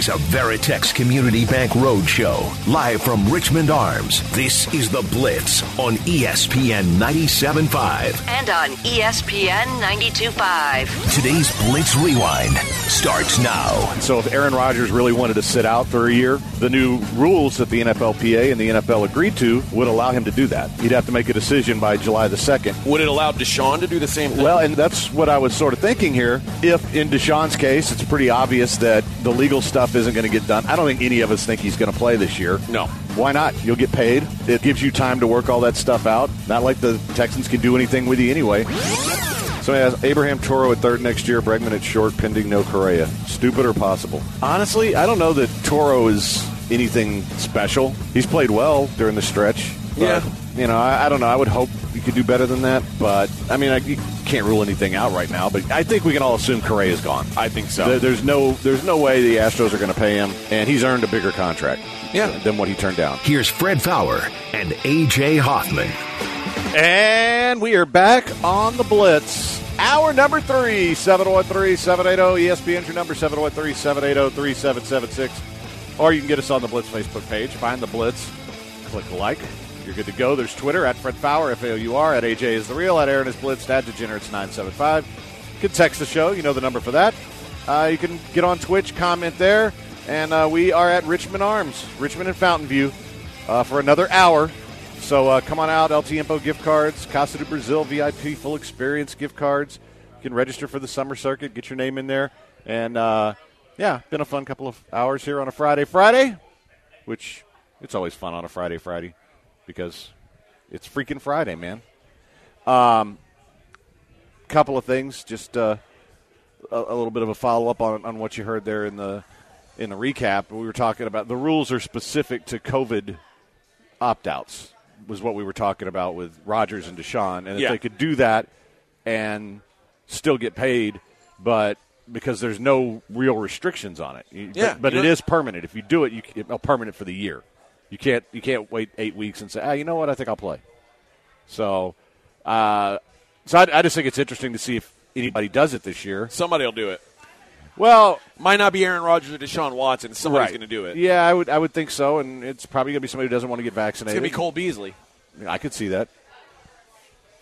Is a Veritex Community Bank Roadshow, live from Richmond Arms. This is The Blitz on ESPN 97.5. and on ESPN 92.5. Today's Blitz Rewind starts now. So if Aaron Rodgers really wanted to sit out for a year, the new rules that the NFLPA and the NFL agreed to would allow him to do that. He'd have to make a decision by July the 2nd. Would it allow Deshaun to do the same thing? Well, and that's what I was sort of thinking here. If in Deshaun's case, it's pretty obvious that the legal stuff isn't going to get done. I don't think any of us think he's going to play this year. No. Why not? You'll get paid. It gives you time to work all that stuff out. Not like the Texans can do anything with you anyway. So he has Abraham Toro at third next year, Bregman at short, pending no Correa. Stupid or possible? Honestly, I don't know that Toro is anything special. He's played well during the stretch. Yeah. You know, I, I don't know. I would hope you could do better than that. But, I mean, I, you can't rule anything out right now. But I think we can all assume Correa is gone. I think so. There- There's no, there's no way the Astros are going to pay him, and he's earned a bigger contract Yeah. than what he turned down. Here's Fred Faour and AJ Hoffman. And we are back on the Blitz. Hour number three, 713 780 ESPN's your number, 713 780 3776. Or you can get us on the Blitz Facebook page. Find the Blitz, click like. You're good to go. There's Twitter at Fred Faour, F A O U R, at AJ is the real, at Aaron is Blitz, at Degenerates 975. You can text the show. You know the number for that. Uh, you can get on Twitch, comment there. And uh, we are at Richmond Arms, Richmond and Fountain View, uh, for another hour. So uh, come on out, LT Info gift cards, Casa do Brazil VIP full experience gift cards. You can register for the summer circuit, get your name in there, and uh, yeah, been a fun couple of hours here on a Friday, Friday, which it's always fun on a Friday, Friday, because it's freaking Friday, man. Um, couple of things, just uh, a, a little bit of a follow up on on what you heard there in the in the recap. We were talking about the rules are specific to COVID opt outs was what we were talking about with Rodgers and Deshaun, and if Yeah. they could do that and still get paid, but because there's no real restrictions on it. Yeah, but, but it is permanent. If you do it, you it's permanent for the year. You can't you can't wait eight weeks and say, ah, you know what, I think I'll play. So, uh, so I, I just think it's interesting to see if anybody does it this year. Somebody will do it. Well, Might not be Aaron Rodgers or Deshaun Watson. Somebody's right. going to do it. Yeah, I would I would think so, and it's probably going to be somebody who doesn't want to get It's vaccinated. going to be Cole Beasley. I could see that.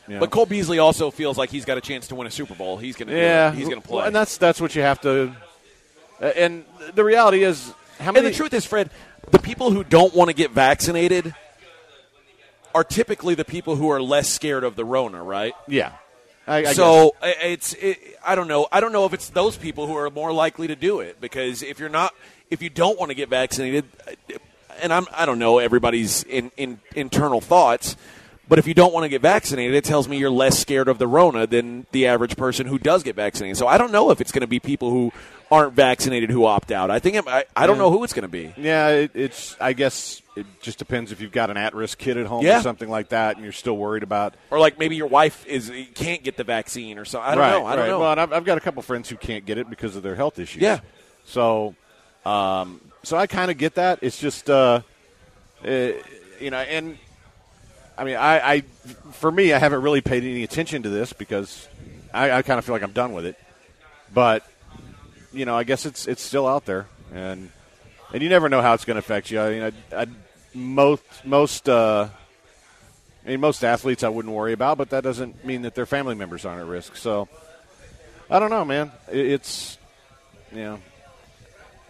Yeah. But Cole Beasley also feels like he's got a chance to win a Super Bowl. He's going to Yeah, He's going to play. and that's that's what you have to. And the reality is, how many? And the truth is, Fred, the people who don't want to get vaccinated are typically the people who are less scared of the Rona, right? yeah. I, I so i- it's it, I don't know. I don't know if it's those people who are more likely to do it because if you're not, if you don't want to get vaccinated, and I'm I don't know everybody's in, in internal thoughts. But if you don't want to get vaccinated, it tells me you're less scared of the Rona than the average person who does get vaccinated. So I don't know if it's going to be people who aren't vaccinated who opt out. I think it, I, I don't know who it's going to be. yeah, it, it's. I guess it just depends if you've got an at-risk kid at home Yeah. or something like that, and you're still worried about. Or like maybe your wife is can't get the vaccine or something. I don't right, know. I don't right. know. Well, I've, I've got a couple friends who can't get it because of their health issues. Yeah. So, um, so I kind of get that. It's just, uh, uh, you know, and I mean, I, I, for me, I haven't really paid any attention to this because I, I kind of feel like I'm done with it. But you know, I guess it's it's still out there, and and you never know how it's going to affect you. I mean, I, I, most most. Uh, I mean, most athletes I wouldn't worry about, but that doesn't mean that their family members aren't at risk. So, I don't know, man. It- It's, you know,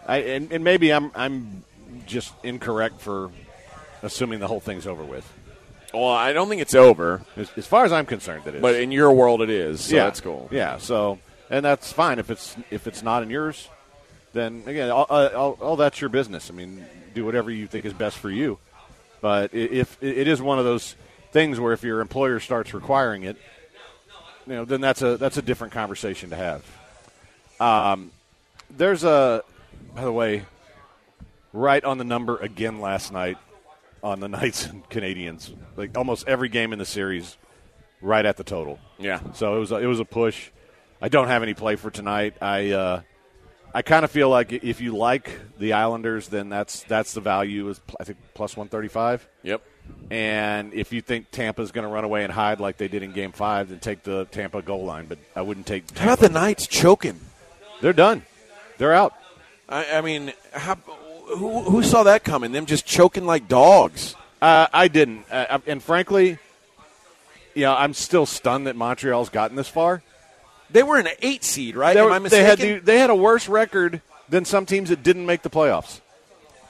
I and, and maybe I'm I'm just incorrect for assuming the whole thing's over with. well, I don't think it's over, As, as far as I'm concerned, it is. but in your world, it is. So yeah, that's cool. Yeah. So, and that's fine if it's if it's not in yours. Then again, all, all, all that's your business. I mean, do whatever you think is best for you. But if it is one of those things where if your employer starts requiring it, you know, then that's a that's a different conversation to have. Um, there's a, by the way, right on the number again last night. on the Knights and Canadiens. Like almost every game in the series, right at the total. Yeah. So it was a, it was a push. I don't have any play for tonight. I uh, I kind of feel like if you like the Islanders, then that's that's the value is I think plus one thirty five. Yep. And if you think Tampa's going to run away and hide like they did in Game Five, then take the Tampa goal line. But I wouldn't take. Tampa. How about the Knights choking? They're done. They're out. I, I mean, how, who, who saw that coming? Them just choking like dogs. Uh, I didn't, uh, and frankly, you know, I'm still stunned that Montreal's gotten this far. They were an eight seed, right? They, Am were- I they had mistaken? the, they had a worse record than some teams that didn't make the playoffs.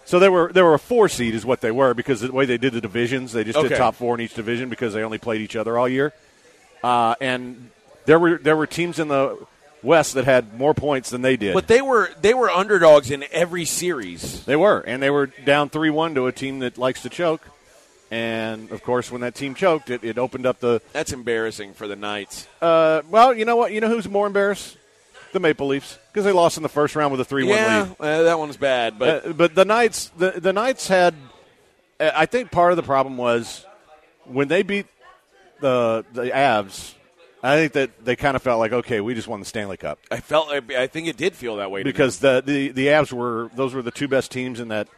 So they were they were a four seed is what they were because the way they did the divisions, they just Okay. did top four in each division because they only played each other all year. Uh, and there were there were teams in the West that had more points than they did. but they were they were underdogs in every series. They were, and they were down three one to a team that likes to choke. And of course, when that team choked, it, it opened up the. That's embarrassing for the Knights. Uh, well, you know what? You know who's more embarrassed? The Maple Leafs because they lost in the first round with a three one yeah, lead. uh, that one's bad, but Uh, but the Knights, the the Knights had. I think part of the problem was when they beat the the Avs. I think that they kind of felt like, okay, we just won the Stanley Cup I felt I, I think it did feel that way because the, the the Avs were those were the two best teams in that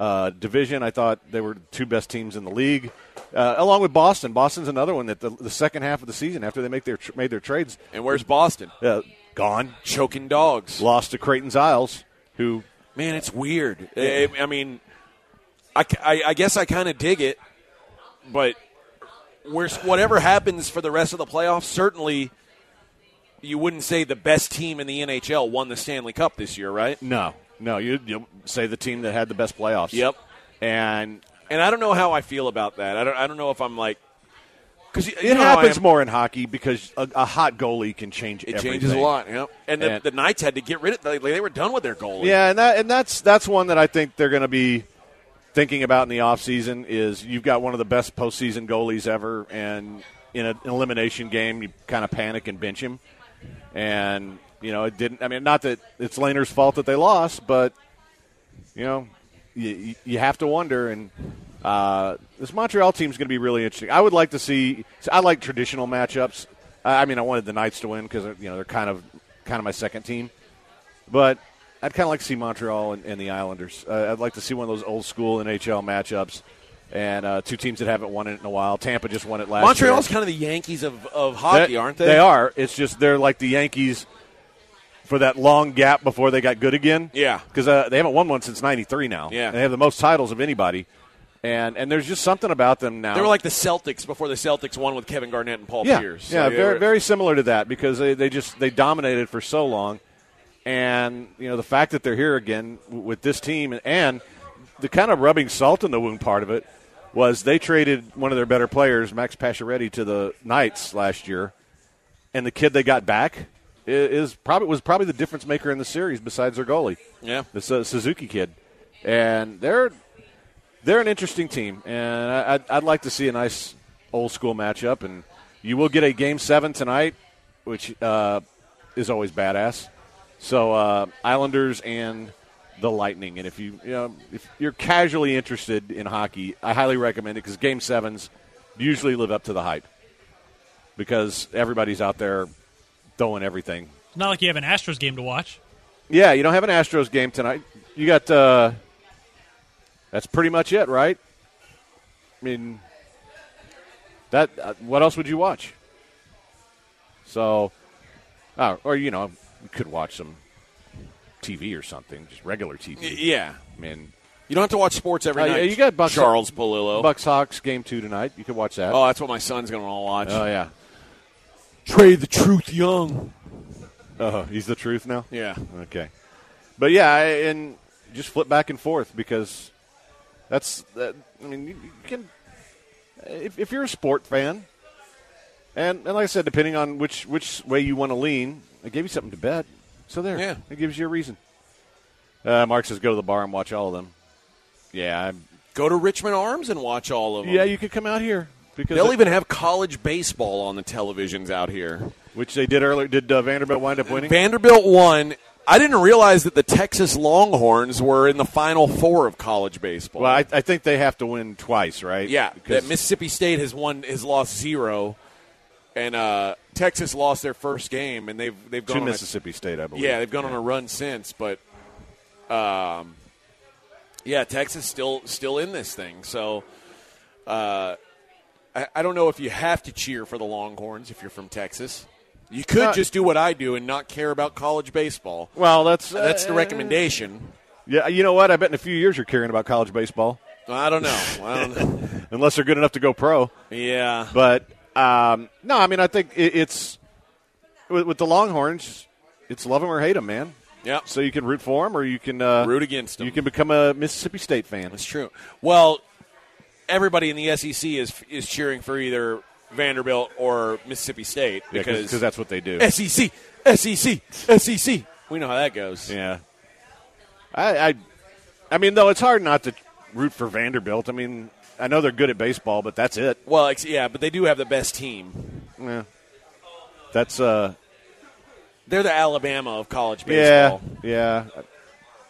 uh, division. I thought they were the two best teams in the league, uh, along with Boston. Boston's another one that the, the second half of the season after they make their tr- made their trades, And where's Boston? uh, gone, Choking dogs. lost to Creighton's Isles, who Man, it's weird. I, I mean, I, I, I guess I kind of dig it, but where, whatever happens for the rest of the playoffs, certainly you wouldn't say the best team in the NHL won the Stanley Cup this year, right? no, no, you you say the team that had the best playoffs. Yep. and And I don't know how I feel about that. I don't, I don't know if I'm like. Because it happens more in hockey because a, a hot goalie can change. It everything. changes a lot, yep. And the, And- the Knights had to get rid of like, they were done with their goalie. Yeah, and that and that's that's one that I think they're going to be thinking about in the offseason is you've got one of the best postseason goalies ever, and in a, an elimination game, you kind of panic and bench him. And you know, it didn't. I mean, not that it's Lehner's fault that they lost, but you know, you, you have to wonder. And uh, this Montreal team is going to be really interesting. I would like to see. I like traditional matchups. I mean, I wanted the Knights to win because you know they're kind of kind of my second team. But I'd kind of like to see Montreal and, and the Islanders. Uh, I'd like to see one of those old school NHL matchups, and uh, two teams that haven't won it in a while. Tampa just won it last Montreal's year. kind of the Yankees of, of hockey, aren't they? They are. It's just they're like the Yankees for that long gap before they got good again. Yeah. because uh, they haven't won one since '93 now. Yeah. they have the most titles of anybody, and and there's just something about them now. They were like the Celtics before the Celtics won with Kevin Garnett and Paul yeah, Pierce. So yeah, very were- very similar to that because they, they just they dominated for so long, and you know the fact that they're here again with this team and the kind of rubbing salt in the wound part of it was they traded one of their better players, Max Pacioretty, to the Knights last year, and the kid they got back is probably was probably the difference maker in the series besides their goalie, Yeah. the Su- Suzuki kid, and they're they're an interesting team, and I, I'd, I'd like to see a nice old school matchup. And you will get a game seven tonight, which uh, is always badass. So uh, Islanders and the Lightning, and if you you know if you're casually interested in hockey, I highly recommend it because game sevens usually live up to the hype because everybody's out there throwing everything. It's not like you have an Astros game to watch. Yeah, you don't have an Astros game tonight. You got uh, that's pretty much it, right? I mean, that uh, what else would you watch? So, uh, or you know, you could watch some TV or something, just regular TV. Yeah. I mean, You don't have to watch sports every Uh, night. yeah, you got Bucks- Charles Polillo. Bucks Hawks game two tonight. You could watch that. Oh, that's what my son's going to want to watch. Oh, yeah. Trae the truth young. Oh, he's the truth now. Yeah. Okay, but yeah, I, and just flip back and forth because that's that. I mean, you, you can if, if you're a sport fan, and, and like I said, depending on which which way you want to lean, I gave you something to bet. So there, Yeah. it gives you a reason. Uh, Mark says go to the bar and watch all of them. Yeah, I'm, Go to Richmond Arms and watch all of them. yeah, you could come out here because They'll it- even have college baseball on the televisions out here. which they did earlier. Did uh, Vanderbilt wind up winning? Vanderbilt won. I didn't realize that the Texas Longhorns were in the Final Four of college baseball. Well, I, I think they have to win twice, right? yeah, Because- that Mississippi State has won has lost zero, and uh, Texas lost their first game, and they've they've to gone on a- Mississippi State, I believe. yeah, they've gone on a run since, but um, yeah, Texas still still in this thing. So uh, I, I don't know if you have to cheer for the Longhorns if you're from Texas. You could just do what I do and not care about college baseball. Well, that's That's the uh, recommendation. Yeah, you know what? I bet in a few years you're caring about college baseball, I don't know. I don't know. unless they're good enough to go pro. Yeah. But um, no, I mean, I think it, it's with, with the Longhorns. It's love them or hate them, man. Yeah. So you can root for them, or you can uh, Root them. You can become a Mississippi State fan. That's true. Well, everybody in the SEC is is cheering for either Vanderbilt or Mississippi State because because that's what they do. SEC, SEC, SEC. We know how that goes. Yeah. I, I, I mean, though it's hard not to root for Vanderbilt. I mean, I know they're good at baseball, but that's it. Well, ex- yeah, but they do have the best team. Yeah. That's uh, They're the Alabama of college baseball. yeah,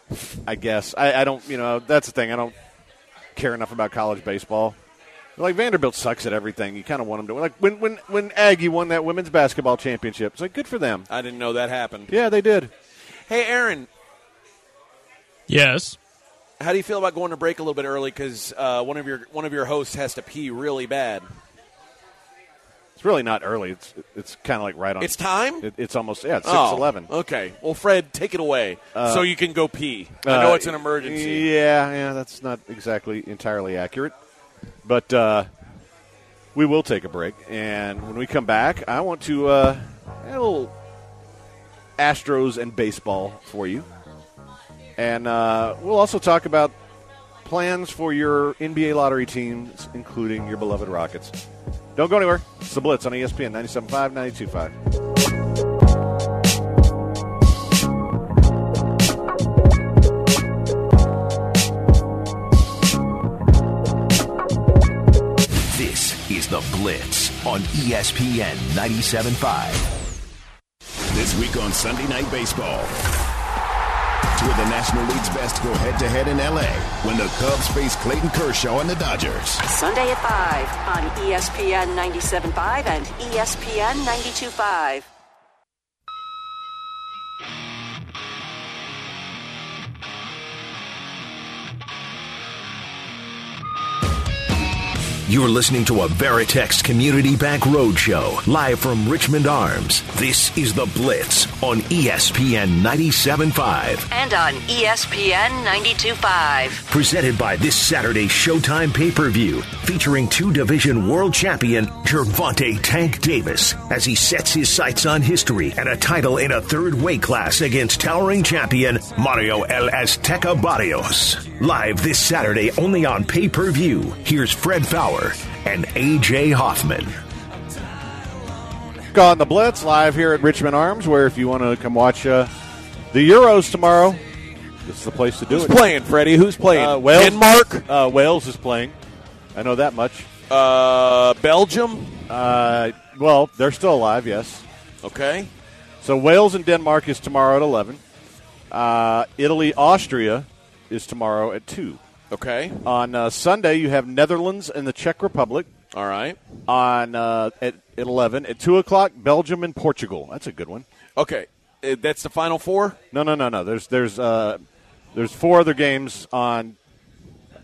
yeah. I guess I, I don't. You know, that's the thing. I don't care enough about college baseball. Like Vanderbilt sucks at everything. You kind of want them to. Like when when when Aggie won that women's basketball championship, it's like good for them. I didn't know that happened. Yeah, they did. Hey, Aaron, Yes. how do you feel about going to break a little bit early because uh, one of your one of your hosts has to pee really bad? It's really not early. It's it's kind of like right on. It's time. It, it's almost yeah. It's six Oh, eleven. Okay. Well, Fred, take it away so you can go pee. I know it's an emergency. Yeah, yeah, that's not exactly entirely accurate. But uh, we will take a break, and when we come back, I want to uh, a little Astros and baseball for you, and uh, we'll also talk about plans for your NBA lottery teams, including your beloved Rockets. Don't go anywhere. It's the Blitz on ESPN 97.5, 92.5. This is The Blitz on ESPN 97.5. This week on Sunday Night Baseball. The National League's best go head to head in LA when the Cubs face Clayton Kershaw and the Dodgers. Sunday at 5 on ESPN 97.5 and ESPN 92.5. You're listening to a Veritex Community Bank Roadshow, live from Richmond Arms. This is The Blitz on ESPN 97.5. And on ESPN 92.5. Presented by this Saturday's Showtime pay per view, featuring two division world champion Gervonta Tank Davis as he sets his sights on history and a title in a third weight class against towering champion Mario El Azteca Barrios. Live this Saturday only on pay per view. Here's Fred Faour and AJ Hoffman. on the Blitz live here at Richmond Arms, where if you want to come watch uh, the Euros tomorrow, this is the place to do Who's it. Who's playing, Freddie? Who's playing? Uh, Wales, Denmark, uh, Wales is playing. I know that much. uh, Belgium. Uh, well, they're still alive, yes. Okay. So Wales and Denmark is tomorrow at eleven. Uh, Italy, Austria is tomorrow at two. Okay. On uh, Sunday, you have Netherlands and the Czech Republic. All right. On uh, at, at eleven at two o'clock, Belgium and Portugal. That's a good one. Okay. Uh, That's the final four. No, no, no, no. There's there's uh, there's four other games on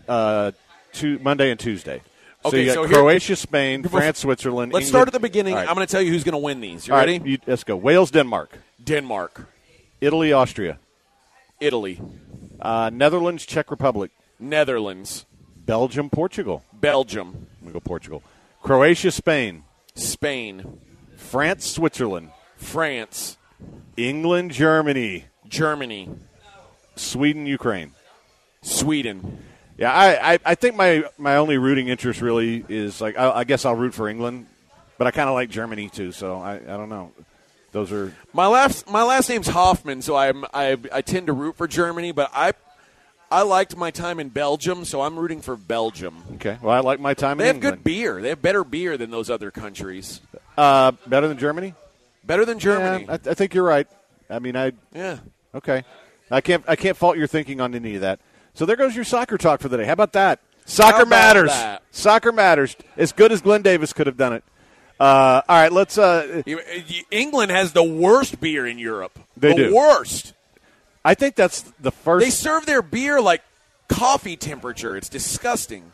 uh, two, Monday and Tuesday. So Okay, you got so here- Croatia, Spain, France, Switzerland. Let's start at the beginning. All right. I'm going to tell you who's going to win these. You All ready? right, you- let's go. Wales, Denmark, Denmark, Italy, Austria, Italy, uh, Netherlands, Czech Republic, Netherlands, Belgium, Portugal. Belgium, I'm go Portugal. Croatia, Spain, Spain, France, Switzerland, France, England, Germany, Germany, Sweden, Ukraine. Sweden. Yeah, I, I, I think my, my only rooting interest really is like I, I guess I'll root for England, but I kind of like Germany too. So I, I don't know. Those are My last my last name's Hoffman, so I'm, I I tend to root for Germany, but I I liked my time in Belgium, so I'm rooting for Belgium. okay. Well, I like my time in Belgium. They in have England. good beer. They have better beer than those other countries. uh, better than Germany. Better than Germany. Yeah, I, I think you're right. I mean, I Yeah. Okay, I can't I can't fault your thinking on any of that. So there goes your soccer talk for the day. How about that? Soccer about matters. that? Soccer matters. As good as Glenn Davis could have done it. Uh, all right, let's. Uh, you- England has the worst beer in Europe. They the do. worst. I think that's the first. They serve their beer like coffee temperature. It's disgusting.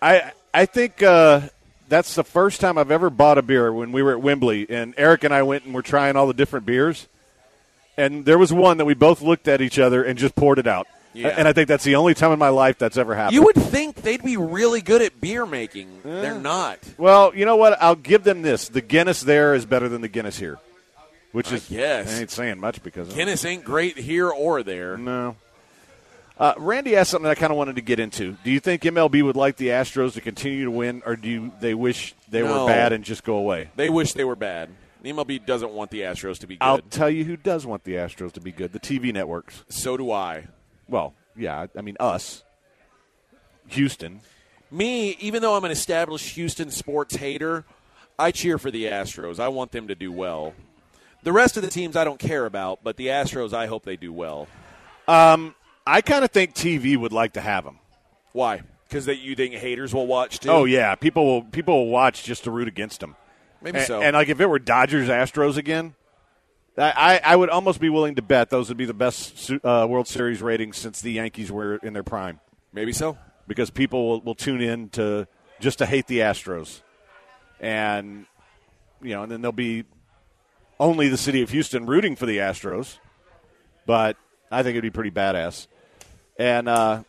I I think uh, that's the first time I've ever bought a beer when we were at Wembley, and Eric and I went and were trying all the different beers, and there was one that we both looked at each other and just poured it out. Yeah. And I think that's the only time in my life that's ever happened. You would think they'd be really good at beer making. They're not. well, you know what? I'll give them this: the Guinness there is better than the Guinness here, which is guess. I ain't saying much because of Guinness ain't great here or there. No. Uh, Randy asked something I kind of wanted to get into. Do you think MLB would like the Astros to continue to win, or do you, they wish they No. were bad and just go away? They wish they were bad. The MLB doesn't want the Astros to be good. I'll tell you who does want the Astros to be good: the TV networks. so do I. Well, yeah, I mean us, Houston. Me, even though I'm an established Houston sports hater, I cheer for the Astros. I want them to do well. The rest of the teams I don't care about, but the Astros, I hope they do well. I kind of think TV would like to have them. Why? Because that you think haters will watch too? Oh yeah, people will people will watch just to root against them. maybe And, so. and like if it were Dodgers Astros again, I, I would almost be willing to bet those would be the best uh, World Series ratings since the Yankees were in their prime. maybe so. because people will, will tune in to just to hate the Astros, and you know, and then there'll be only the city of Houston rooting for the Astros. But I think it'd be pretty badass. And uh,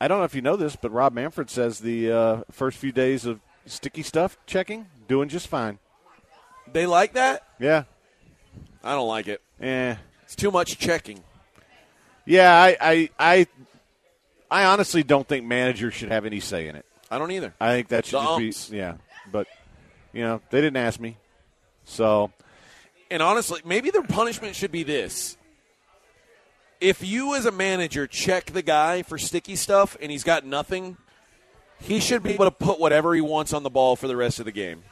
I don't know if you know this, but Rob Manfred says the uh, first few days of sticky stuff checking doing just fine. They like that? Yeah, I don't like it. eh. It's too much checking. Yeah, I, I, I, I honestly don't think managers should have any say in it. I don't either. I think that should just be yeah. But you know, they didn't ask me, so And honestly, maybe the punishment should be this. If you, as a manager, check the guy for sticky stuff and he's got nothing, he should be able to put whatever he wants on the ball for the rest of the game.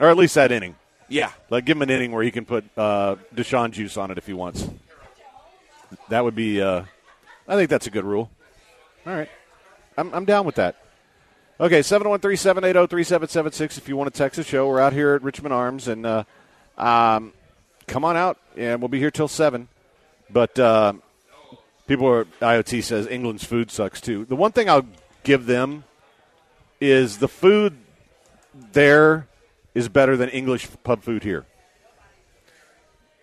or at least that inning. Yeah. Like give him an inning where he can put uh, Deshaun juice on it if he wants. That would be. Uh, I think that's a good rule. All right, I'm, I'm down with that. Okay, 713-780-3776 If you want to text the show, we're out here at Richmond Arms, and uh, um, come on out, and we'll be here till seven. But uh, people are IoT says England's food sucks too. The one thing I'll give them is the food there is better than English pub food here.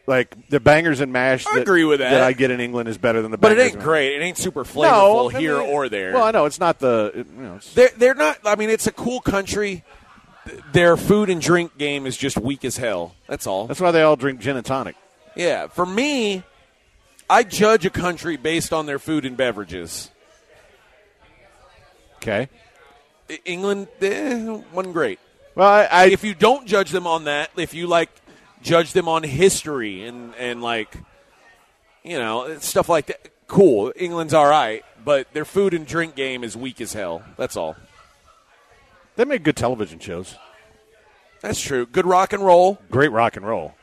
Like the bangers and mash. I agree with that. That I get in England is better than the. But it ain't great. It ain't super No, flavorful I here mean, or there. Well, I know it's not the. you know, They're, they're not. I mean, it's a cool country. Th- Their food and drink game is just weak as hell. That's all. that's why they all drink gin and tonic. Yeah. For me, I judge a country based on their food and beverages. Okay. England eh, wasn't great. Well, I, I if you don't judge them on that, if you like judge them on history and and like you know stuff like that, cool. England's all right, but their food and drink game is weak as hell. That's all. They make good television shows. That's true. Good rock and roll. Great rock and roll.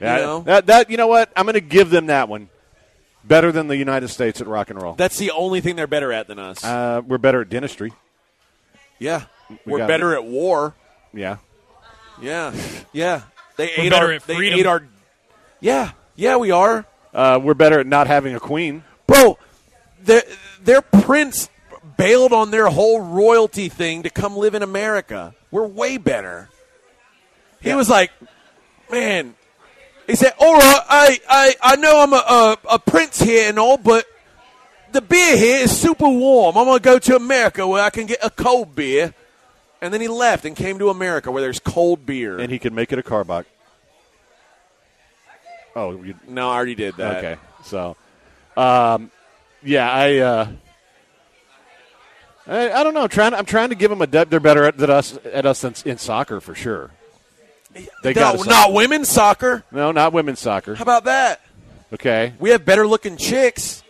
Yeah, You know? that that you know what? I'm going to give them that one. Better than the United States at rock and roll. That's the only thing they're better at than us. Uh, we're better at dentistry. yeah, we we're got better at war. Yeah. Yeah, yeah. They We're ate our. at they ate our. Yeah, yeah, we are, Uh, we're better at not having a queen. bro. Their their prince bailed on their whole royalty thing to come live in America. We're way better. He was like, man. He said, "All right, I I, I know I'm a, a a prince here and all, but." The beer here is super warm. I'm going to go to America where I can get a cold beer. And then he left and came to America where there's cold beer. And he can make it a carbach. Oh, you, no, I already did that. okay. So, um, yeah, I, uh, I, I don't know. Trying, I'm trying to give them a. dub. They're better at, than us at us than in soccer for sure. They No, got us- not women's soccer. no, not women's soccer. How about that? Okay, We have better looking chicks.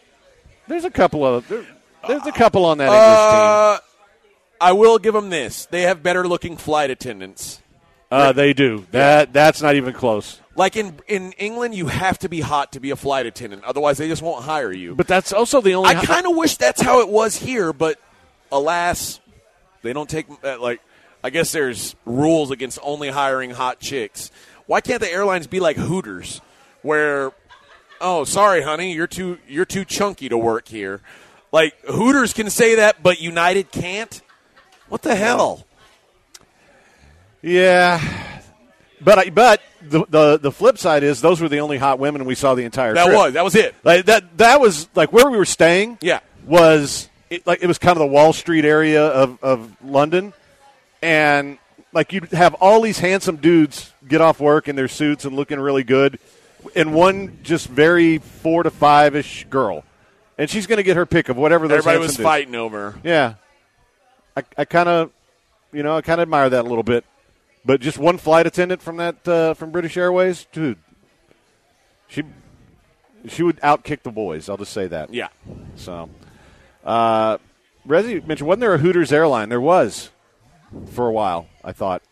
there's a couple of there, there's a couple on that Uh, I will give them this. They have better looking flight attendants. Uh, they do. That that's not even close. Like in in England, you have to be hot to be a flight attendant. Otherwise, they just won't hire you. But that's also the only. I kind of wish that's how it was here, but alas, they don't take uh, like. I guess there's rules against only hiring hot chicks. Why can't the airlines be like Hooters, where, oh, sorry, honey, you're too you're too chunky to work here. Like Hooters can say that, but United can't. What the hell? Yeah, but I, but the, the the flip side is those were the only hot women we saw the entire. That trip. was that was it. like that. That was like where we were staying. Yeah. was it, like it was kind of the Wall Street area of of London, and like you'd have all these handsome dudes get off work in their suits and looking really good, and one just very four to five ish girl, and she's going to get her pick of whatever those Everybody was dudes. fighting over. Yeah, I, I kind of, you know, I kind of admire that a little bit. But just one flight attendant from that uh, from British Airways, dude, she she would outkick the boys. I'll just say that. Yeah. So, uh, Resi mentioned, wasn't there a Hooters airline? There was for a while. I thought.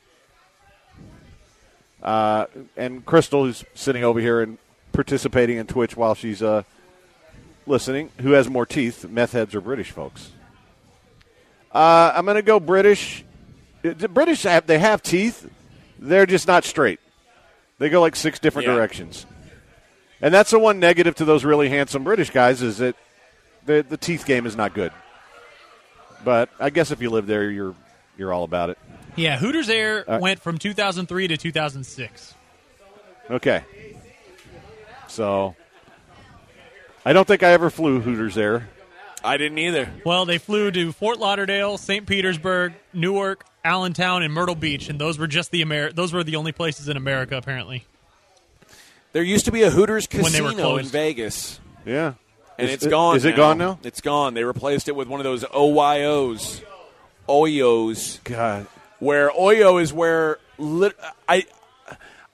Uh, and Crystal, who's sitting over here and participating in Twitch while she's uh, listening, who has more teeth, meth heads or British folks? Uh, I'm going to go British. The British have they have teeth, they're just not straight. They go like six different Yeah. directions, and that's the one negative to those really handsome British guys is that the the teeth game is not good. But I guess if you live there, you're you're all about it. Yeah, Hooters Air Uh, went from 2003 to 2006. Okay. So I don't think I ever flew Hooters Air. I didn't either. Well, they flew to Fort Lauderdale, St. Petersburg, Newark, Allentown, and Myrtle Beach, and those were just the Amer- Those were the only places in America, apparently. There used to be a Hooters When they were casino in. Vegas. Yeah. And Is- it's gone. Is it gone now? It's gone. They replaced it with one of those OYOs, OYOs, God. where Oyo is where lit- I.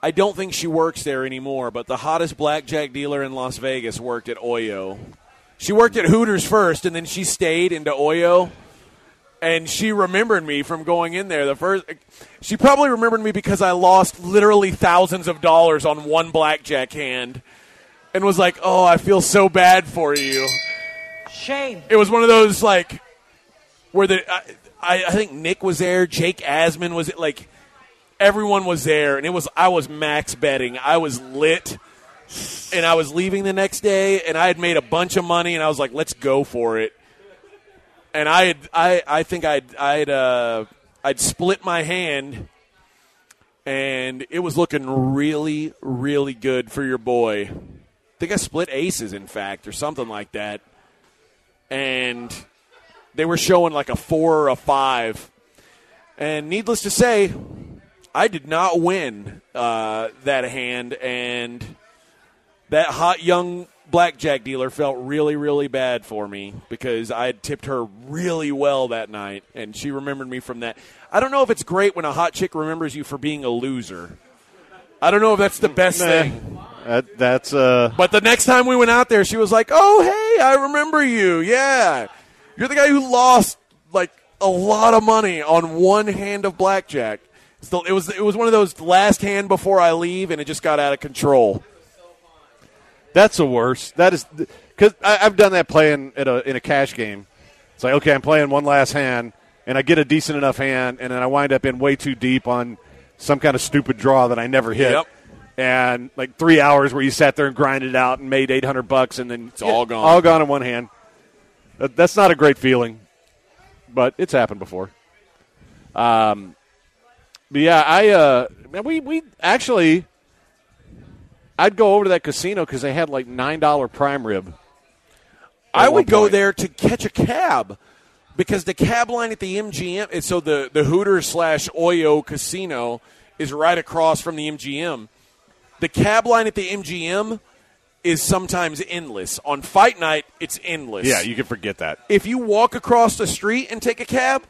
I don't think she works there anymore, but the hottest blackjack dealer in Las Vegas worked at Oyo. She worked at Hooters first, and then she stayed into Oyo. And she remembered me from going in there. The first, she probably remembered me because I lost literally thousands of dollars on one blackjack hand, and was like, "Oh, I feel so bad for you." Shame. It was one of those like where the I, I, think Nick was there, Jake Asman was it like everyone was there, and it was I was max betting. I was lit, and I was leaving the next day, and I had made a bunch of money, and I was like, let's go for it. And I had I I think I'd I'd uh, I'd split my hand. And it was looking really, really good for your boy. Think I split aces, in fact, or something like that and they were showing like a four or a five. And needless to say, I did not win uh, that hand, and that hot young blackjack dealer felt really, really bad for me because I had tipped her really well that night, and she remembered me from that. I don't know if it's great when a hot chick remembers you for being a loser. I don't know if that's the best Nah. thing. That, that's uh But the next time we went out there, she was like, "Oh, hey, I remember you. Yeah, you're the guy who lost like a lot of money on one hand of blackjack. So it was it was one of those last hand before I leave, and it just got out of control. That's the worst. That is because I've done that playing at a in a cash game. It's like okay, I'm playing one last hand, and I get a decent enough hand, and then I wind up in way too deep on some kind of stupid draw that I never hit. Yep. And like three hours where you sat there and grinded it out and made eight hundred bucks, and then it's all gone. all gone in one hand. That, that's not a great feeling, but it's happened before. Um, but yeah, I uh, man, we we actually I'd go over to that casino because they had like nine dollar prime rib. I would go there to catch a cab because the cab line at the MGM. So the the Hooters slash Oyo Casino is right across from the MGM. The cab line at the MGM is sometimes endless. On fight night, it's endless. Yeah, you can forget that. if you walk across the street and take a cab,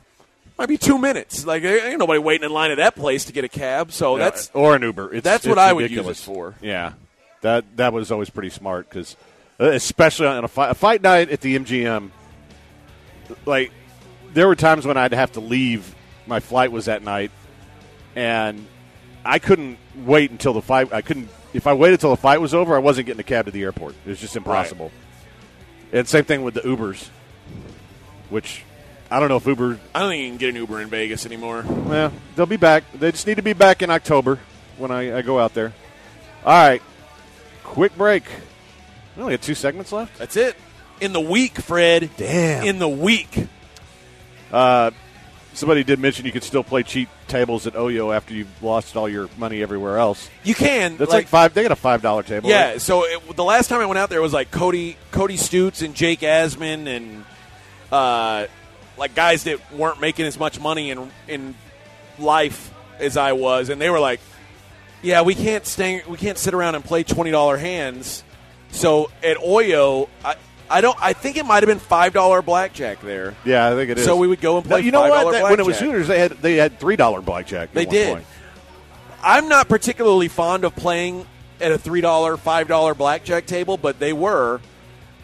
might be two minutes. Like there ain't nobody waiting in line at that place to get a cab. So that's or an Uber. It's, that's what it's I would use ridiculous. it for. Yeah, that that was always pretty smart because, uh, especially on a fight, a fight night at the MGM, like there were times when I'd have to leave. My flight was that night, and I couldn't wait until the fight. I couldn't if I waited till the fight was over, I wasn't getting a cab to the airport. It was just impossible. And same thing with the Ubers, which I don't know if Uber. I don't think you can get an Uber in Vegas anymore. Well, they'll be back. They just need to be back in October when I, I go out there. All right, quick break. We only got two segments left. That's it. In the week, Fred. Damn. In the week. Uh, Somebody did mention you could still play cheap tables at Oyo after you've lost all your money everywhere else. You can. That's like, five. They got a five dollar table. Yeah, right? so it, the last time I went out there was like Cody Cody Stoots and Jake Asman and uh, like guys that weren't making as much money in in life as I was, and they were like, "Yeah, we can't stay, we can't sit around and play twenty dollar hands." So at Oyo, I, I don't. I think it might have been five dollar blackjack there. yeah, I think it is. So we would go and play you know what? $5 That- when it was. Hooters, they had they had three dollar blackjack. They did. point. I'm not particularly fond of playing at a three dollar, five dollar blackjack table, but they were,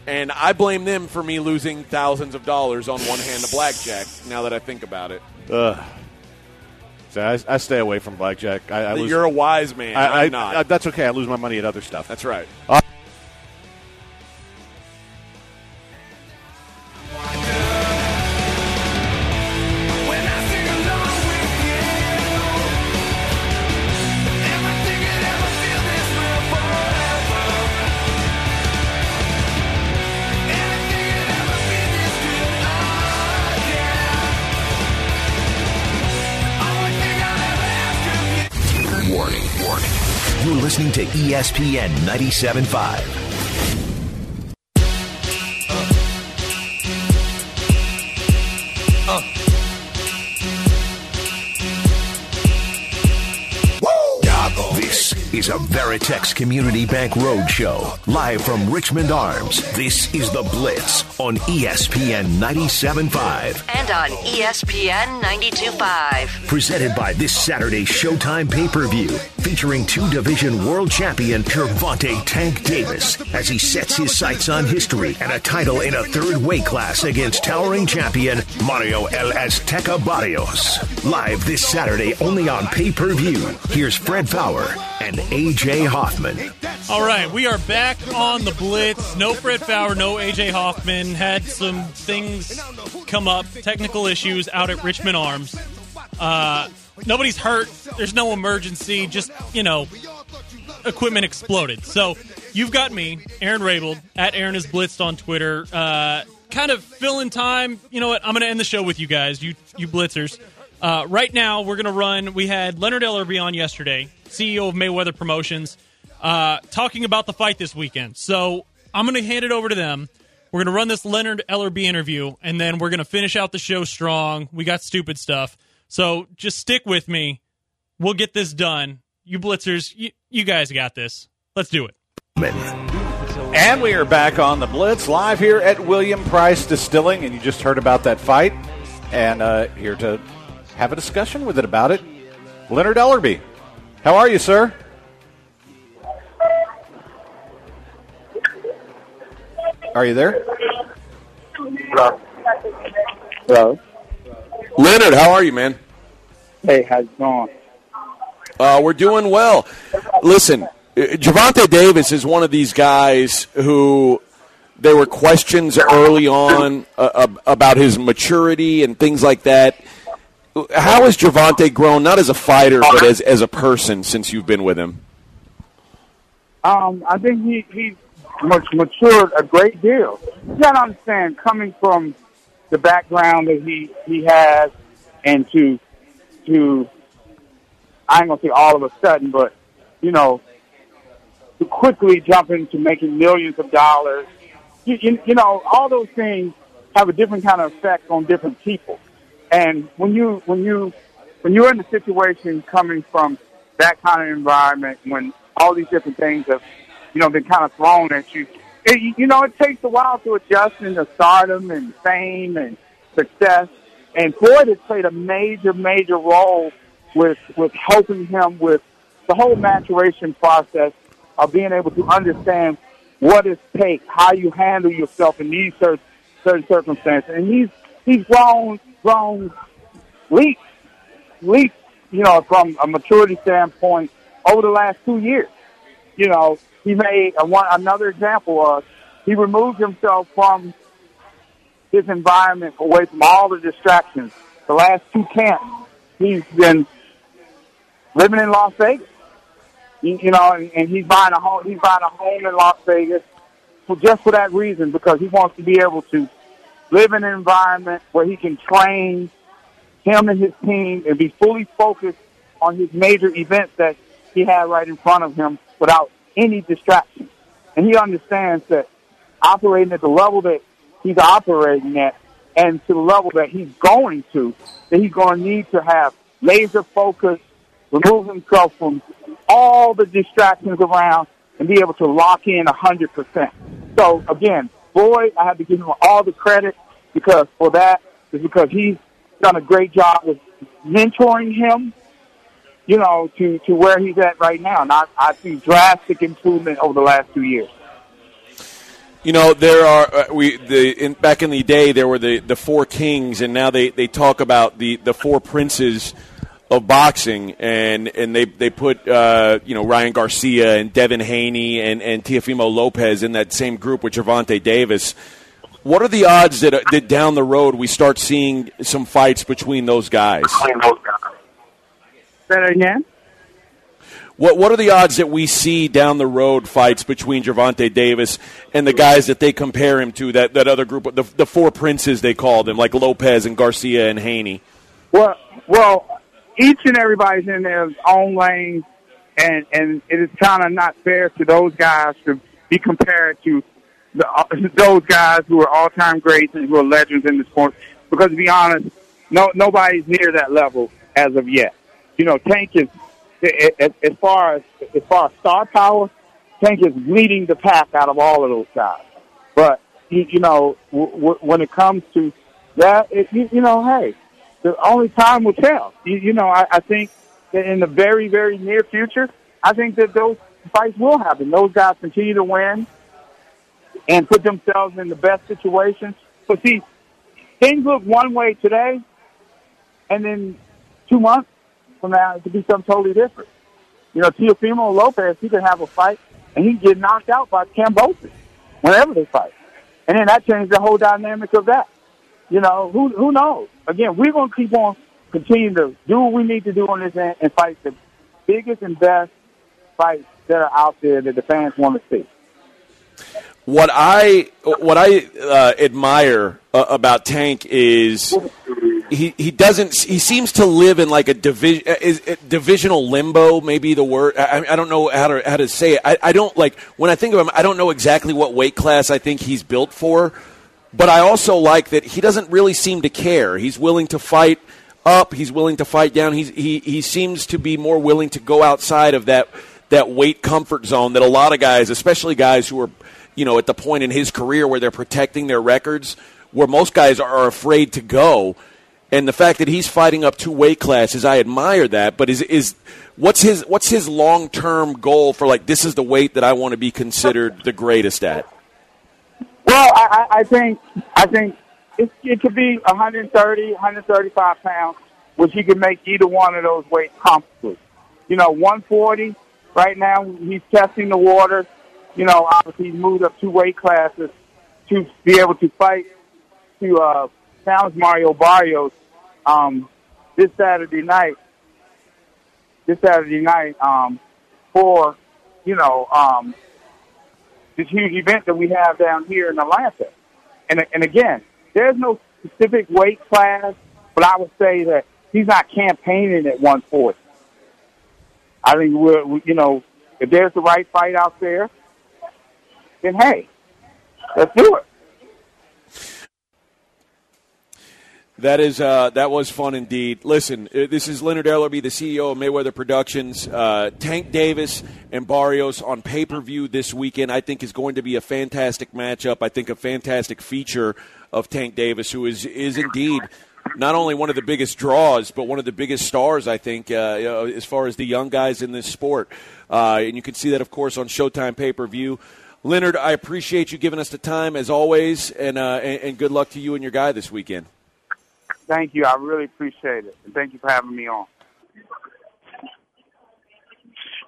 and I blame them for me losing thousands of dollars on one hand of blackjack. Now that I think about it, Ugh. So I, I stay away from blackjack. I, I lose. you're a wise man. I, I'm not. I- that's okay. I lose my money at other stuff. That's right. Warning, ESPN 97.5. This is a Veritex Community Bank Roadshow, live from Richmond Arms. This is The Blitz on ESPN 97.5. And on ESPN 92.5. Presented by this Saturday's Showtime pay per view, featuring two division world champion Gervonta Tank Davis as he sets his sights on history and a title in a third weight class against towering champion Mario El Azteca Barrios. Live this Saturday only on pay per view. Here's Fred Faour and AJ Hoffman. All right, we are back on the Blitz. No Fred Faour, no AJ Hoffman. Had some things come up, technical issues out at Richmond Arms. Uh, nobody's hurt. There's no emergency. Just you know, equipment exploded. So you've got me, Aaron Rabel, at Aaron is Blitzed on Twitter. Uh, kind of filling time. You know what? I'm going to end the show with you guys, you you Blitzers. Uh, right now, we're going to run. We had Leonard Ellerbe on yesterday, CEO of Mayweather Promotions, uh, talking about the fight this weekend. So I'm going to hand it over to them. We're going to run this Leonard Ellerbe interview, and then we're going to finish out the show strong. We got stupid stuff. So just stick with me. We'll get this done. You Blitzers, you, you guys got this. Let's do it. And we are back on the Blitz live here at William Price Distilling, and you just heard about that fight, and uh, here to have a discussion with it about it, Leonard Ellerbe. How are you, sir? Are you there? Hello. Hello. Leonard, how are you, man? Hey, how's it going? Uh, we're doing well. Listen, uh, Gervonta Davis is one of these guys who there were questions early on uh, about his maturity and things like that. How has Gervonta grown, not as a fighter, but as, as a person since you've been with him? Um, I think he he's much matured a great deal. You gotta understand, coming from the background that he he has, and to to I ain't gonna say all of a sudden, but you know, to quickly jump into making millions of dollars. You, you, you know, all those things have a different kind of effect on different people. And when you when you when you're in a situation coming from that kind of environment, when all these different things have you know been kind of thrown at you, it, you know it takes a while to adjust into stardom and fame and success. And Floyd has played a major major role with with helping him with the whole maturation process of being able to understand what it takes, how you handle yourself in these certain, certain circumstances. And he's he's grown grown leaps leaps, you know, from a maturity standpoint over the last two years. You know, he made a uh, one, another example of he removed himself from his environment away from all the distractions. The last two camps, he's been living in Las Vegas. You, you know, and, and he's buying a home. He's buying a home in Las Vegas for just for that reason because he wants to be able to live in an environment where he can train him and his team and be fully focused on his major events that he had right in front of him without any distraction. And he understands that operating at the level that he's operating at and to the level that he's going to, that he's going to need to have laser focus, remove himself from all the distractions around, and be able to lock in 100%. So again, Floyd, I have to give him all the credit because for that is because he's done a great job with mentoring him, you know, to, to where he's at right now. And I, I see drastic improvement over the last two years. You know, there are uh, we the in, back in the day there were the, the four kings, and now they, they talk about the, the four princes of boxing, and and they they put uh, you know Ryan Garcia and Devin Haney and and Teofimo Lopez in that same group with Gervonta Davis. What are the odds that, uh, that down the road we start seeing some fights between those guys? Say that again. What What are the odds that we see down the road fights between Gervonta Davis and the guys that they compare him to? That that other group, the the four princes they call them, like Lopez and Garcia and Haney. Well, well, each and everybody's in their own lane, and and it is kind of not fair to those guys to be compared to the, uh, those guys who are all time greats and who are legends in the sport. Because to be honest, no nobody's near that level as of yet. You know, Tank is as, far as as far as star power, Tank is leading the pack out of all of those guys. But you, you know, when it comes to that, it, you, know, hey, the only time will tell. You, know, I, think that in the very very near future, I think that those fights will happen. Those guys continue to win and put themselves in the best situations. But see, things look one way today, and then two months from now it could be something totally different. You know, Teofimo Lopez, he could have a fight and he get knocked out by Kambosos whenever they fight, and then that changes the whole dynamic of that. You know, who who knows? Again, we're going to keep on continuing to do what we need to do on this end and fight the biggest and best fights that are out there that the fans want to see. What I what I uh, admire uh, about Tank is he he doesn't he seems to live in like a division uh, is it divisional limbo maybe the word I, I don't know how to how to say it I, I don't like when I think of him I don't know exactly what weight class I think he's built for but I also like that he doesn't really seem to care he's willing to fight up he's willing to fight down he's, he he seems to be more willing to go outside of that that weight comfort zone that a lot of guys especially guys who are you know, at the point in his career where they're protecting their records, where most guys are afraid to go. And the fact that he's fighting up two weight classes, I admire that. But is is what's his what's his long term goal for like this is the weight that I want to be considered the greatest at? Well, I, I think I think it, it could be 130, 135 pounds, which he could make either one of those weights comfortably. You know, 140 right now he's testing the waters you know, obviously he's moved up two weight classes to be able to fight to uh, challenge Mario Barrios um, this Saturday night. This Saturday night um, for you know um, this huge event that we have down here in Atlanta. And and again, there's no specific weight class, but I would say that he's not campaigning at 140. I think we're, we, you know, if there's the right fight out there, then hey, let's do it. That is uh, that was fun indeed. Listen, uh, this is Leonard Ellerbe, the CEO of Mayweather Productions. Uh, Tank Davis and Barrios on pay per view this weekend. I think is going to be a fantastic matchup. I think a fantastic feature of Tank Davis, who is is indeed not only one of the biggest draws, but one of the biggest stars. I think uh, as far as the young guys in this sport, uh, and you can see that, of course, on Showtime pay per view. Leonard, I appreciate you giving us the time as always, and, uh, and, and good luck to you and your guy this weekend. Thank you. I really appreciate it. And thank you for having me on.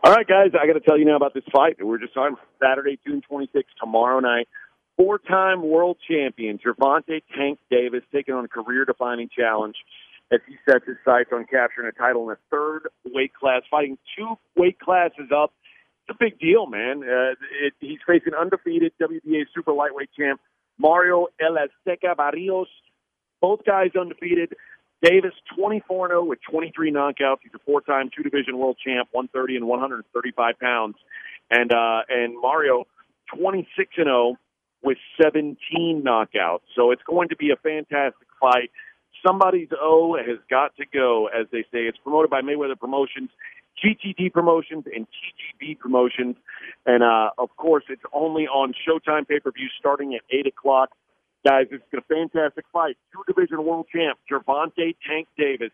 All right, guys, I got to tell you now about this fight. We're just on Saturday, June 26th, tomorrow night. Four-time world champion Gervonta Tank Davis taking on a career-defining challenge as he sets his sights on capturing a title in the third weight class, fighting two weight classes up. It's a big deal, man. Uh, it, he's facing undefeated WBA super lightweight champ Mario El Barrios. Both guys undefeated. Davis 24 0 with 23 knockouts. He's a four-time two-division world champ, 130 and 135 pounds, and uh, and Mario 26 and 0 with 17 knockouts. So it's going to be a fantastic fight. Somebody's O has got to go, as they say. It's promoted by Mayweather Promotions, GTD Promotions, and TGB Promotions, and uh, of course it's only on Showtime pay-per-view starting at eight o'clock. Guys, it's a fantastic fight. Two division world champ, Gervonta Tank Davis,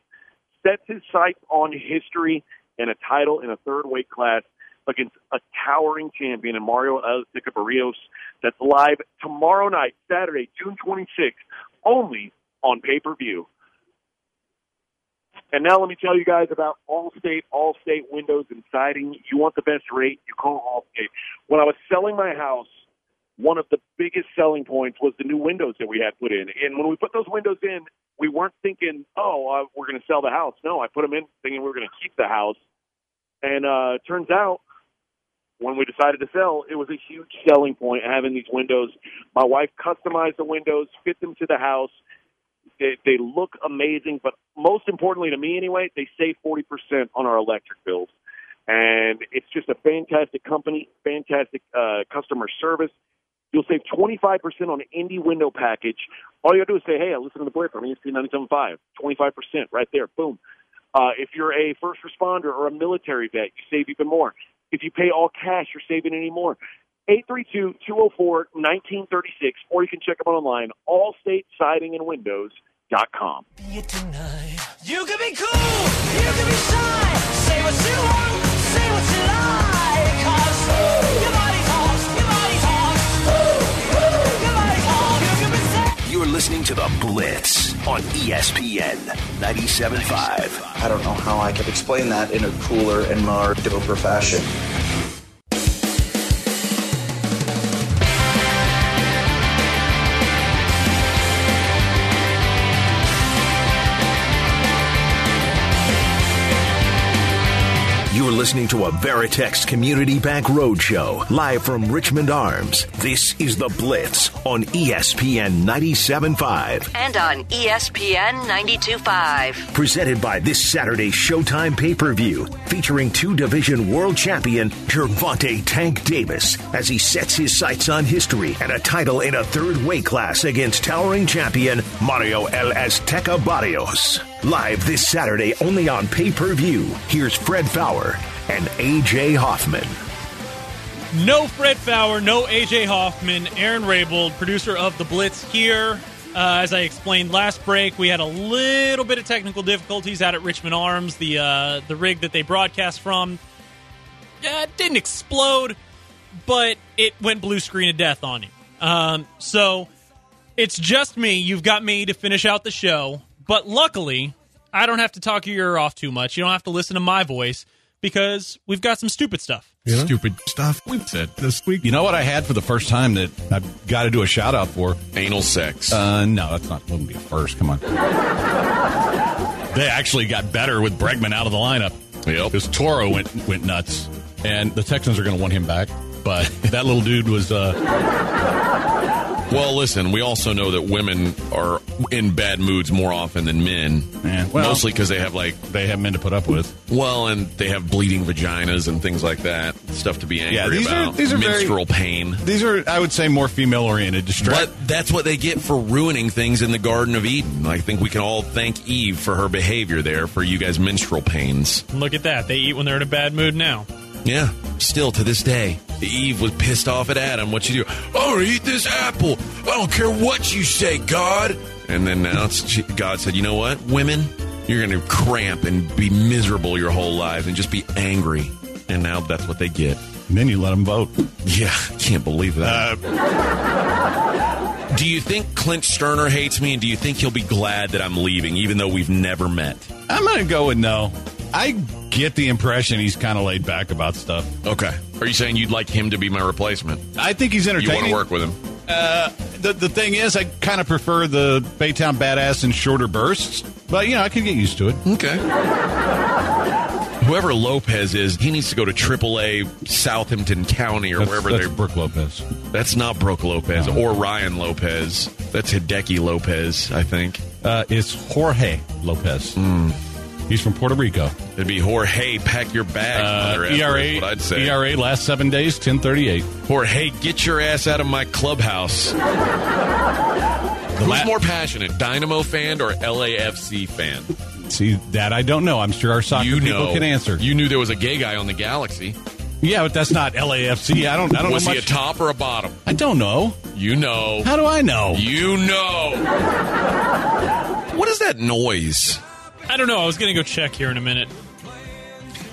sets his sights on history and a title in a third weight class against a towering champion in Mario Azteca Barrios. That's live tomorrow night, Saturday, June 26th, only on pay per view. And now let me tell you guys about Allstate, Allstate Windows and Siding. You want the best rate? You call Allstate. When I was selling my house, one of the biggest selling points was the new windows that we had put in. And when we put those windows in, we weren't thinking, oh, uh, we're going to sell the house. No, I put them in thinking we were going to keep the house. And uh, turns out, when we decided to sell, it was a huge selling point having these windows. My wife customized the windows, fit them to the house. They, they look amazing, but most importantly to me anyway, they save 40% on our electric bills. And it's just a fantastic company, fantastic uh, customer service. You'll save 25% on an indie window package. All you got to do is say, hey, I listen to the on ESPN 97.5. 25% right there. Boom. Uh, if you're a first responder or a military vet, you save even more. If you pay all cash, you're saving any more. 832-204-1936, or you can check them online, allstatesidingandwindows.com. Tonight. You can be cool, you can be shy. Say what you want, listening to The Blitz on ESPN 97.5. I don't know how I could explain that in a cooler and more doper fashion. Listening to a Veritex Community Bank Roadshow live from Richmond Arms. This is The Blitz on ESPN 97.5. And on ESPN 92.5. Presented by this Saturday's Showtime pay per view, featuring two division world champion Gervonta Tank Davis as he sets his sights on history and a title in a third weight class against towering champion Mario El Azteca Barrios. Live this Saturday only on pay per view. Here's Fred Faour and AJ Hoffman. No Fred Faour, no AJ Hoffman, Aaron Raybold, producer of The Blitz here. Uh, as I explained last break, we had a little bit of technical difficulties out at Richmond Arms. The uh, the rig that they broadcast from uh, didn't explode, but it went blue screen of death on you. Um, so it's just me. You've got me to finish out the show. But luckily, I don't have to talk your ear off too much. You don't have to listen to my voice because we've got some stupid stuff. Stupid stuff we've said this week. You know what I had for the first time that I've got to do a shout out for? Anal sex. Uh, no, that's not. Wouldn't be a first. Come on. they actually got better with Bregman out of the lineup. Yep. Because Toro went went nuts, and the Texans are going to want him back. But that little dude was. Uh, Well, listen, we also know that women are in bad moods more often than men. Yeah, well- mostly because they have like they have men to put up with. well, and they have bleeding vaginas and things like that. Stuff to be angry Yeah, these are- about. these are very- menstrual pain. These are, I would say, more female oriented. Distract. But that's what they get for ruining things in the Garden of Eden. I think we can all thank Eve for her behavior there for you guys' menstrual pains. Look at that. They eat when they're in a bad mood now. Yeah, still to this day, Eve was pissed off at Adam. What you do? Oh, eat this apple. I don't care what you say, God. And then now it's, God said, you know what, women, you're going to cramp and be miserable your whole lives and just be angry. And now that's what they get. And then you let them vote. Yeah, can't believe that. Uh, do you think Clint Sterner hates me, and do you think he'll be glad that I'm leaving, even though we've never met? I'm going to go with no. I get the impression he's kind of laid back about stuff. Okay. Are you saying you'd like him to be my replacement? I think he's entertaining. You want to work with him? Uh, the the thing is, I kind of prefer the Baytown Badass in shorter bursts, but you know I can get used to it. Okay. Whoever Lopez is, he needs to go to AAA Southampton County or That's, wherever that's they're. Brooke Lopez. That's not Brooke Lopez or Ryan Lopez. That's Hideki Lopez, I think. Uh, it's Jorge Lopez. Hmm. He's from Puerto Rico. It'd be Jorge, pack your mother Uh, ERA, what I'd say. ERA last seven days, ten thirty eight. Jorge, get your ass out of my clubhouse. Who's la- more passionate, Dynamo fan or LAFC fan? See that I don't know. I'm sure our soccer You people know. can answer. You knew there was a gay guy on the Galaxy. yeah, but that's not LAFC. I don't. I don't was know he much. a top or a bottom? I don't know. You know. How do I know? You know. What is that noise? I don't know. I was going to go check here in a minute.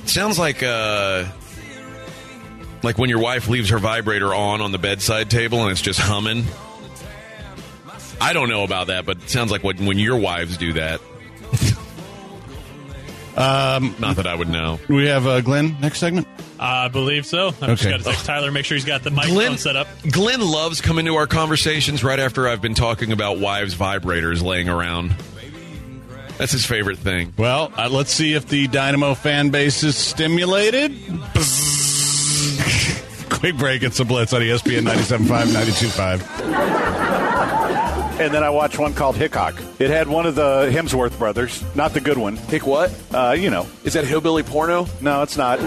sounds like uh like when your wife leaves her vibrator on on the bedside table and it's just humming. I don't know about that, but it sounds like what, when your wives do that. Um, Not that I would know. we have uh, Glenn next segment. I believe so. I've just Okay. got to text Tyler, make sure he's got the microphone Glenn, set up. Glenn loves coming to our conversations right after I've been talking about wives' vibrators laying around. That's his favorite thing. Well, uh, let's see if the Dynamo fan base is stimulated. Quick break. It's a blitz on ESPN 97.5, 92.5. And then I watched one called Hickok. It had one of the Hemsworth brothers, not the good one. Pick what? Uh, you know, Is that hillbilly porno? no, it's not.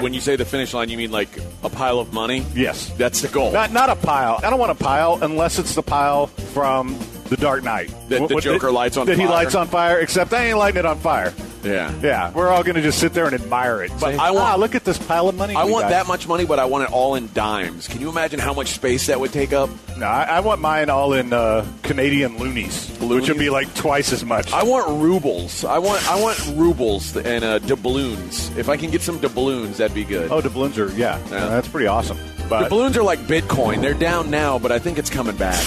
When you say the finish line, you mean like a pile of money? Yes, That's the goal. not not a pile. I don't want a pile unless it's the pile from The Dark Knight That the What- Joker lights on that he fire? lights on fire. Except I ain't lighting it on fire. yeah. Yeah, we're all going to just sit there and admire it. But Say, I want- ah, look at this pile of money. I want got." that much money, but I want it all in dimes. Can you imagine how much space that would take up? No, I, I want mine all in uh, Canadian loonies, which would be like twice as much. I want rubles. I want I want rubles and uh, doubloons. If I can get some doubloons, that'd be good. oh, doubloons are yeah, Yeah. that's pretty awesome. But Doubloons are like Bitcoin. They're down now, but I think it's coming back.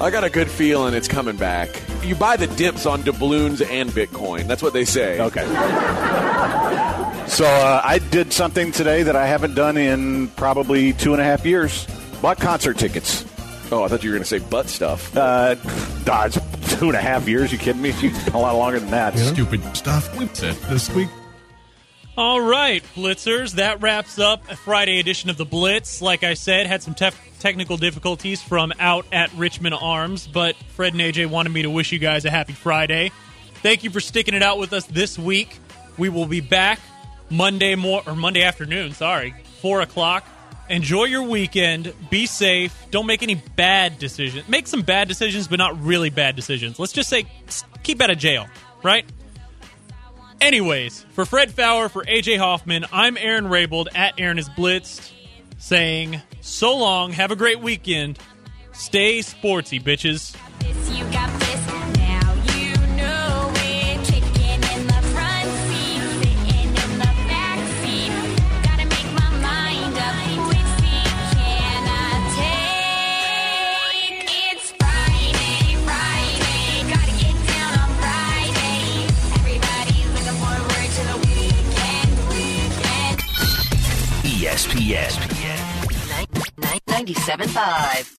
I got a good feeling it's coming back. You buy the dips on doubloons and Bitcoin. That's what they say. Okay. So uh, I did something today that I haven't done in probably two and a half years. Bought concert tickets. Oh, I thought you were going to say butt stuff. Uh, dodge two and a half years. You kidding me? a lot longer than that. Stupid stuff we said this week. All right, Blitzers, that wraps up a Friday edition of the Blitz. Like I said, had some tef- technical difficulties from out at Richmond Arms, but Fred and AJ wanted me to wish you guys a happy Friday. Thank you for sticking it out with us this week. We will be back Monday more or Monday afternoon. Sorry, four o'clock. Enjoy your weekend. Be safe. Don't make any bad decisions. Make some bad decisions, but not really bad decisions. Let's just say keep out of jail, right? Anyways, for Fred Faour, for AJ Hoffman, I'm Aaron Raybold at Aaron is Blitzed, saying so long. Have a great weekend. Stay sportsy, bitches. ESPN. 97.5.